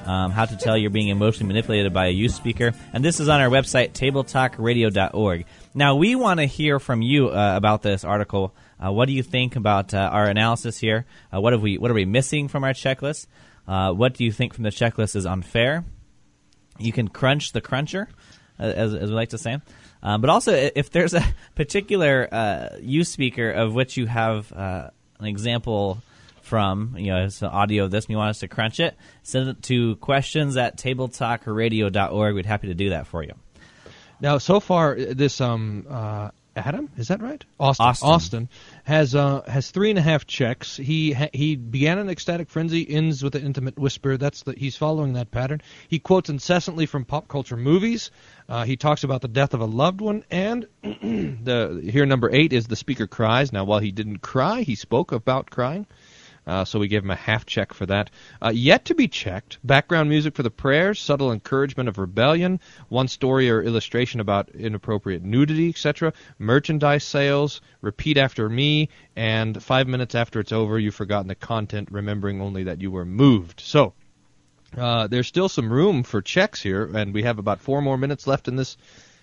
Speaker 5: Um, how to tell you're being emotionally manipulated by a youth speaker. And this is on our website, tabletalkradio.org. Now, we want to hear from you uh, about this article. Uh, what do you think about uh, our analysis here? Uh, what have we What are we missing from our checklist? Uh, what do you think from the checklist is unfair? You can crunch the cruncher, uh, as, as we like to say. Um, but also, if there's a [laughs] particular uh, youth speaker of which you have an example from, you know, it's an audio of this, and you want us to crunch it, send it to questions at tabletalkradio.org. We'd happy to do that for you.
Speaker 8: Now, so far, uh, this um, uh, Adam is that right? Austin.
Speaker 5: Austin.
Speaker 8: has uh, has three and a half checks. He ha- he began an ecstatic frenzy, ends with an intimate whisper. That's the he's following that pattern. He quotes incessantly from pop culture movies. Uh, he talks about the death of a loved one, and [clears throat] the here number eight is the speaker cries. Now, while he didn't cry, he spoke about crying. Uh, so we gave him a half check for that. Uh, yet to be checked, background music for the prayers, subtle encouragement of rebellion, one story or illustration about inappropriate nudity, etc., merchandise sales, repeat after me, and five minutes after it's over, you've forgotten the content, remembering only that you were moved. So, uh, there's still some room for checks here, and we have about four more minutes left in this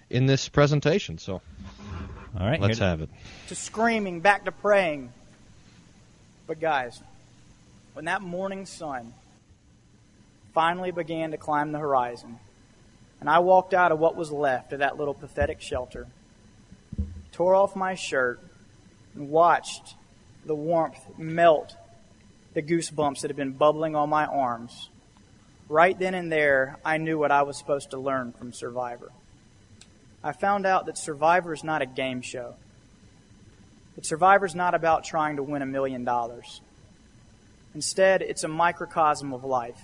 Speaker 8: in this presentation. So,
Speaker 5: all right,
Speaker 8: let's
Speaker 9: here-
Speaker 8: have it.
Speaker 9: to screaming, back to praying. But guys, when that morning sun finally began to climb the horizon, and I walked out of what was left of that little pathetic shelter, tore off my shirt, and watched the warmth melt the goosebumps that had been bubbling on my arms, right then and there, I knew what I was supposed to learn from Survivor. I found out that Survivor is not a game show. That Survivor is not about trying to win a million dollars. Instead, it's a microcosm of life.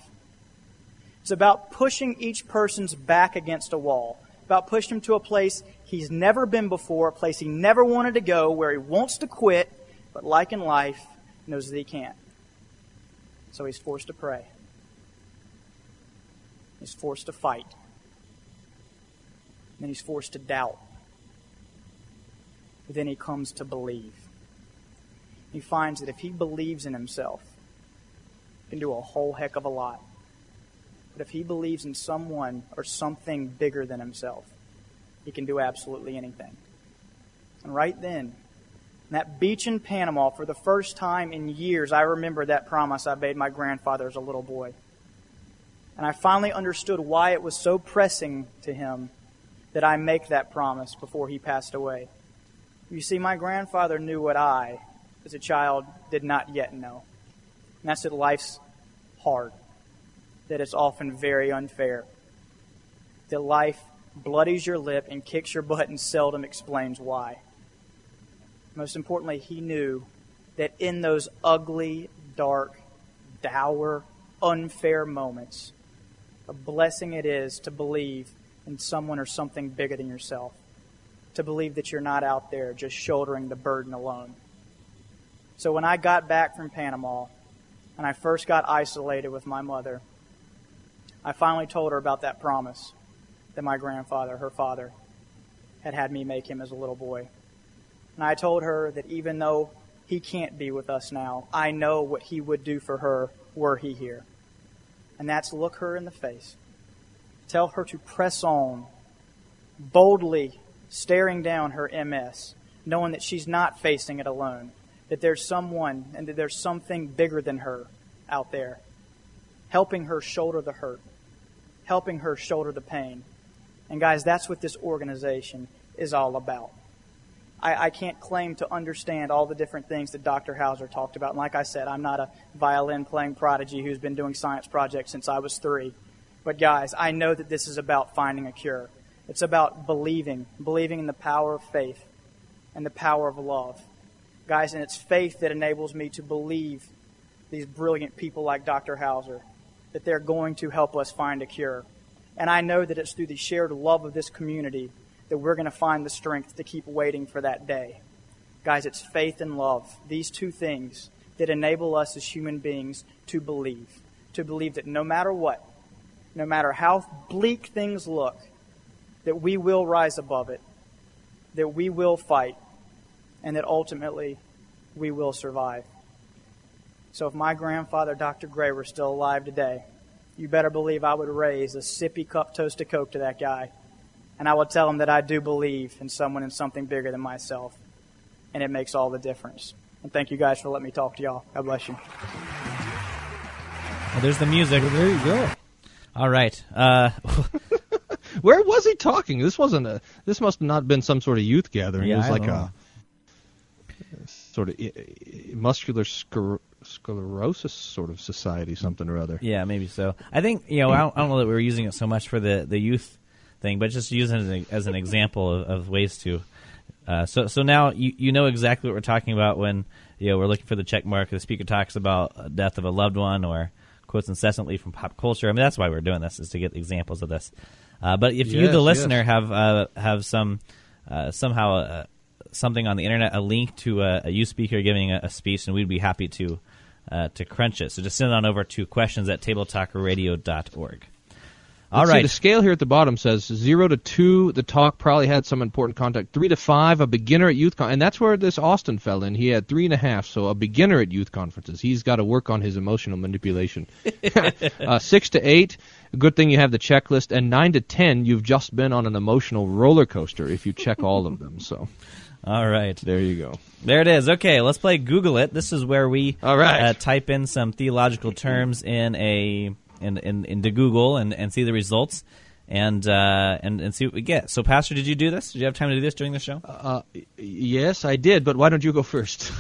Speaker 9: It's about pushing each person's back against a wall, about pushing him to a place he's never been before, a place he never wanted to go, where he wants to quit, but like in life, knows that he can't. So he's forced to pray. He's forced to fight. Then he's forced to doubt. But then he comes to believe. He finds that if he believes in himself, can do a whole heck of a lot. But if he believes in someone or something bigger than himself, he can do absolutely anything. And right then, that beach in Panama, for the first time in years, I remember that promise I made my grandfather as a little boy. And I finally understood why it was so pressing to him that I make that promise before he passed away. You see, my grandfather knew what I, as a child, did not yet know. And that's that life's hard, that it's often very unfair, that life bloodies your lip and kicks your butt and seldom explains why. Most importantly, he knew that in those ugly, dark, dour, unfair moments, a blessing it is to believe in someone or something bigger than yourself. To believe that you're not out there just shouldering the burden alone. So when I got back from Panama and I first got isolated with my mother, I finally told her about that promise that my grandfather, her father, had had me make him as a little boy. And I told her that even though he can't be with us now, I know what he would do for her were he here. And that's look her in the face. Tell her to press on, boldly staring down her MS, knowing that she's not facing it alone, that there's someone and that there's something bigger than her out there, helping her shoulder the hurt, helping her shoulder the pain. And guys, that's what this organization is all about. I, I can't claim to understand all the different things that Dr. Hauser talked about. And like I said, I'm not a violin playing prodigy who's been doing science projects since I was three. But guys, I know that this is about finding a cure. It's about believing, believing in the power of faith and the power of love. Guys, and it's faith that enables me to believe these brilliant people like Dr. Hauser, that they're going to help us find a cure. And I know that it's through the shared love of this community that we're going to find the strength to keep waiting for that day. Guys, it's faith and love, these two things that enable us as human beings to believe. To believe that no matter what, no matter how bleak things look, that we will rise above it. that we will fight and that ultimately we will survive. So if my grandfather, Dr. Gray, were still alive today, you better believe I would raise a sippy cup toast of Coke to that guy. And I would tell him that I do believe in someone and something bigger than myself. And it makes all the difference. And thank you guys for letting me talk to y'all. God bless you.
Speaker 5: Well, there's the music.
Speaker 8: there you go.
Speaker 5: All right. Uh, [laughs]
Speaker 8: Where was he talking? This wasn't a. This must have not been some sort of youth gathering.
Speaker 5: Yeah,
Speaker 8: it was
Speaker 5: I
Speaker 8: like
Speaker 5: don't
Speaker 8: a sort of muscular scler- sclerosis sort of society, something or other.
Speaker 5: Yeah, maybe so. I think you know I don't, I don't know that we were using it so much for the, the youth thing, but just using it as, a, as an example of, of ways to. Uh, so so now you you know exactly what we're talking about when you know we're looking for the check mark. The speaker talks about death of a loved one or quotes incessantly from pop culture. I mean that's why we're doing this is to get examples of this. Uh, but if you,
Speaker 8: Yes,
Speaker 5: the
Speaker 8: yes.
Speaker 5: listener, have uh, have some uh, somehow uh, something on the internet, a link to a, a youth speaker giving a, a speech, and we'd be happy to uh, to crunch it. So just send it on over to questions at tabletalkradio.org. All
Speaker 8: Let's see, the scale here at the bottom says zero to two. The talk probably had some important contact. Three to five, a beginner at youth con, and that's where this Austin fell in. He had three and a half, so a beginner at youth conferences. He's got to work on his emotional manipulation. [laughs] [laughs] uh, six to eight, a good thing you have the checklist, and nine to ten, you've just been on an emotional roller coaster if you check all of them. So, [laughs]
Speaker 5: all right,
Speaker 8: there you go.
Speaker 5: There it is. Okay, let's play Google it. This is where we
Speaker 8: All right.
Speaker 5: uh, type in some theological terms in a in, in into Google and, and see the results and uh, and and see what we get. So, Pastor, did you do this? Did you have time to do this during the show?
Speaker 8: Uh, yes, I did, but why don't you go first?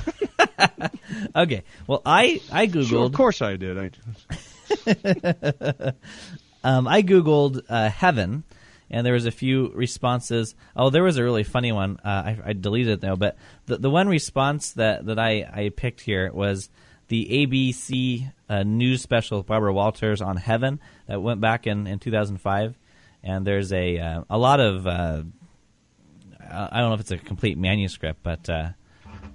Speaker 8: [laughs]
Speaker 5: okay. Well, I I googled.
Speaker 8: Sure, of course I did. I, [laughs] [laughs]
Speaker 5: um, I googled uh, heaven, and there was a few responses. Oh, there was a really funny one. Uh, I, I deleted it though, but the the one response that that I I picked here was the ABC uh, news special with Barbara Walters on heaven that went back in in 2005, and there's a uh, a lot of uh, I don't know if it's a complete manuscript, but. Uh,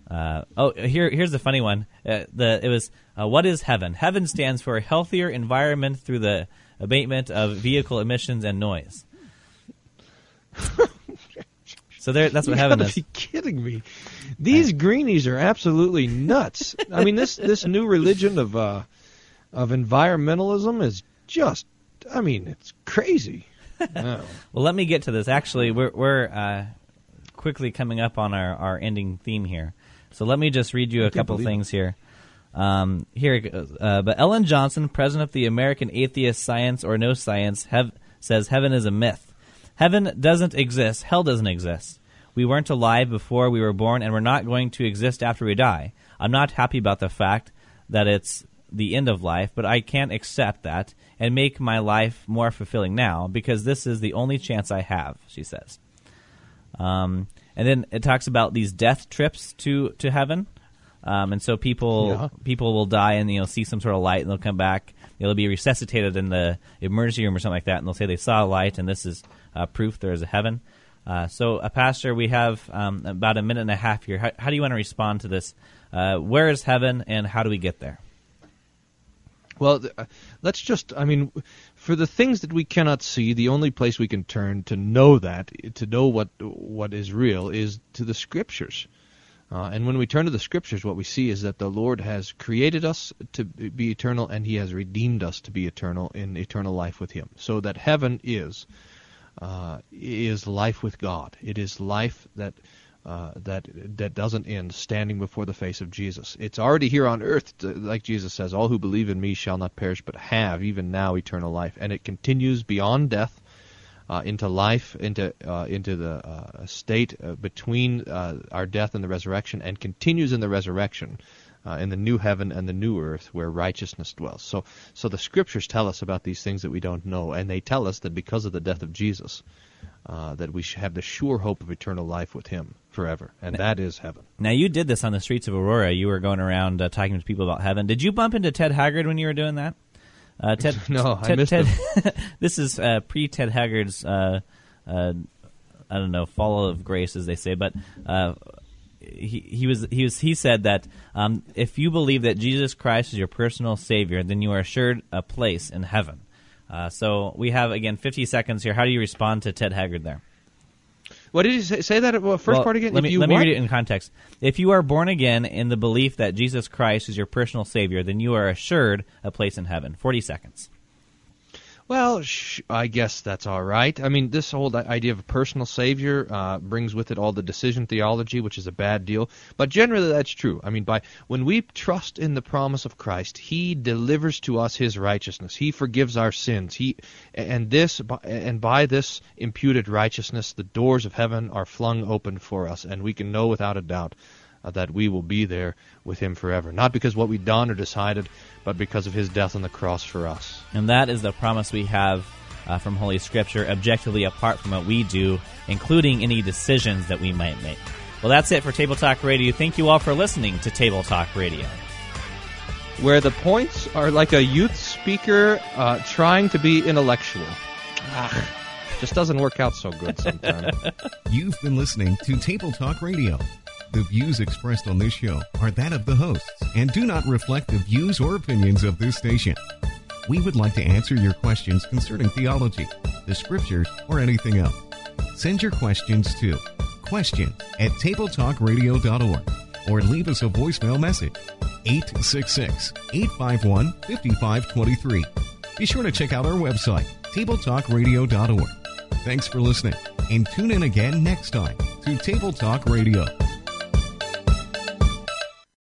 Speaker 5: uh, oh, here here's the funny one. The it was what is heaven? Heaven stands for a healthier environment through the abatement of vehicle emissions and noise. So there, that's what [laughs]
Speaker 8: you
Speaker 5: heaven
Speaker 8: gotta
Speaker 5: is.
Speaker 8: be kidding me. These greenies are absolutely nuts. I mean, this this new religion of uh, of environmentalism is just. I mean, it's crazy. [laughs] Oh.
Speaker 5: Well, let me get to this. Actually, we're we're uh, quickly coming up on our, our ending theme here. So let me just read you a
Speaker 8: I
Speaker 5: couple things here. Um, here, it goes. Uh, but Ellen Johnson, president of the American Atheist Science or No Science, hev- says heaven is a myth. Heaven doesn't exist. Hell doesn't exist. We weren't alive before we were born, and we're not going to exist after we die. I'm not happy about the fact that it's the end of life, but I can't accept that and make my life more fulfilling now because this is the only chance I have, she says. Um, and then it talks about these death trips to, to heaven. Um, and so people
Speaker 8: Yeah.
Speaker 5: people will die and you know see some sort of light and they'll come back. They'll be resuscitated in the emergency room or something like that, and they'll say they saw a light and this is uh, proof there is a heaven. Uh, so, a pastor, we have um, about a minute and a half here. How, how do you want to respond to this? Uh, where is heaven, and how do we get there?
Speaker 8: Well, uh, let's just, I mean, for the things that we cannot see, the only place we can turn to know that, to know what what is real, is to the Scriptures. Uh, and when we turn to the Scriptures, what we see is that the Lord has created us to be eternal, and He has redeemed us to be eternal in eternal life with Him. So that heaven is uh, is life with God. It is life that uh, that that doesn't end, standing before the face of Jesus. It's already here on earth, like Jesus says, "All who believe in Me shall not perish, but have even now eternal life." And it continues beyond death uh, into life, into uh, into the uh, state uh, between uh, our death and the resurrection, and continues in the resurrection. In the new heaven and the new earth where righteousness dwells. So, so the scriptures tell us about these things that we don't know, and they tell us that because of the death of Jesus, uh, that we have the sure hope of eternal life with Him forever, and that is heaven.
Speaker 5: Now, you did this on the streets of Aurora. You were going around uh, talking to people about heaven. Did you bump into Ted Haggard when you were doing that? Uh, Ted, [laughs]
Speaker 8: No, I missed
Speaker 5: Ted, [laughs] this is uh, pre Ted Haggard's, uh, uh, I don't know, fall of grace, as they say, but. Uh, he, he was he was he said that um, if you believe that Jesus Christ is your personal Savior, then you are assured a place in heaven. Uh, so we have again 50 seconds here. How do you respond to Ted Haggard there?
Speaker 8: What did you say? Say that uh, first
Speaker 5: Well,
Speaker 8: part again.
Speaker 5: Let me let me read it in context. If you are born again in the belief that Jesus Christ is your personal Savior, then you are assured a place in heaven. Forty seconds.
Speaker 8: Well, sh- I guess that's all right. I mean, this whole idea of a personal savior uh, brings with it all the decision theology, which is a bad deal. But generally, that's true. I mean, by when we trust in the promise of Christ, He delivers to us His righteousness. He forgives our sins. He and this and by this imputed righteousness, the doors of heaven are flung open for us, and we can know without a doubt uh, that we will be there with Him forever. Not because what we've done or decided, but because of His death on the cross for us.
Speaker 5: And that is the promise we have uh, from Holy Scripture, objectively apart from what we do, including any decisions that we might make. Well, that's it for Table Talk Radio. Thank you all for listening to Table Talk Radio.
Speaker 8: where the points are like a youth speaker uh, trying to be intellectual. Ah, just doesn't work out so good sometimes. [laughs]
Speaker 6: You've been listening to Table Talk Radio. The views expressed on this show are that of the hosts and do not reflect the views or opinions of this station. We would like to answer your questions concerning theology, the scriptures, or anything else. Send your questions to question at tabletalkradio.org or leave us a voicemail message 866 851 5523. Be sure to check out our website, tabletalkradio.org. Thanks for listening, and tune in again next time to Table Talk Radio.